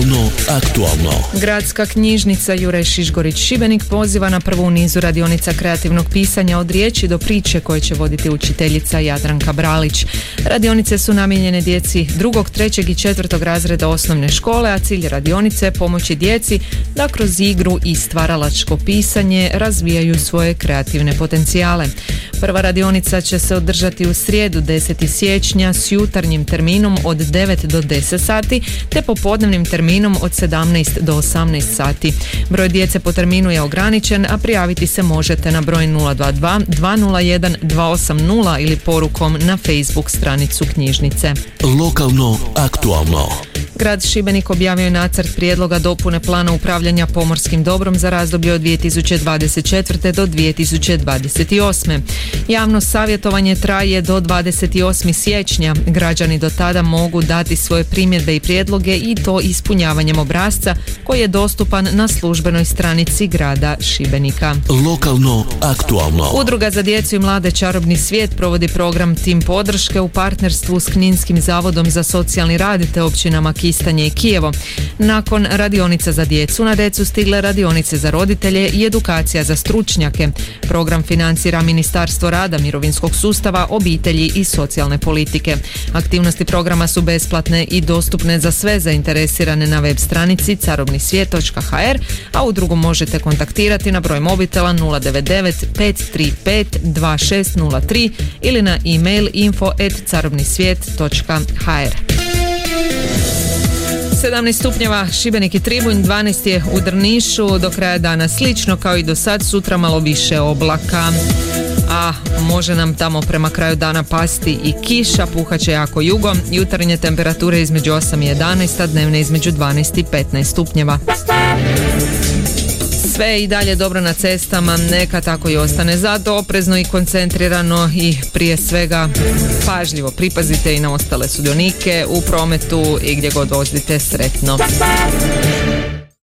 Lokalno, aktualno. Gradska knjižnica Jure Šišgorić Šibenik poziva na prvu nizu radionica kreativnog pisanja od riječi do priče koje će voditi učiteljica Jadranka Bralić. Radionice su namijenjene djeci drugog, trećeg i četvrtog razreda osnovne škole, a cilj radionice je pomoći djeci da kroz igru i stvaralačko pisanje razvijaju svoje kreativne potencijale. Prva radionica će se održati u srijedu 10. siječnja s jutarnjim terminom od 9 do 10 sati te popodnevnim terminom od 17 do 18 sati. Broj djece po terminu je ograničen, a prijaviti se možete na broj 022 201 280 ili porukom na Facebook stranicu knjižnice. Lokalno, aktualno. Grad Šibenik objavio je nacrt prijedloga dopune plana upravljanja pomorskim dobrom za razdoblje od 2024. do 2028. Javno savjetovanje traje do 28. siječnja. Građani do tada mogu dati svoje primjedbe i prijedloge i to ispunjavanjem obrazca koji je dostupan na službenoj stranici grada Šibenika. Lokalno, aktualno. Udruga za djecu i mlade Čarobni svijet provodi program Tim podrške u partnerstvu s Kninskim zavodom za socijalni rad te općinama Kistanje i Kijevo. Nakon radionica za djecu na decu stigle radionice za roditelje i edukacija za stručnjake. Program financira Ministarstvo rada, mirovinskog sustava, obitelji i socijalne politike. Aktivnosti programa su besplatne i dostupne za sve zainteresirane na web stranici carobnisvijet.hr, a u drugom možete kontaktirati na broj mobitela 099 535 2603 ili na e-mail info at carobnisvijet.hr. 17 stupnjeva Šibenik i Tribunj, 12 je u Drnišu, do kraja dana slično kao i do sad, sutra malo više oblaka. A može nam tamo prema kraju dana pasti i kiša, puhaće jako jugo, jutarnje temperature između 8 i 11, a dnevne između 12 i 15 stupnjeva. Sve i dalje dobro na cestama, neka tako i ostane. Zato oprezno i koncentrirano i prije svega pažljivo pripazite i na ostale sudionike u prometu i gdje god vozite sretno.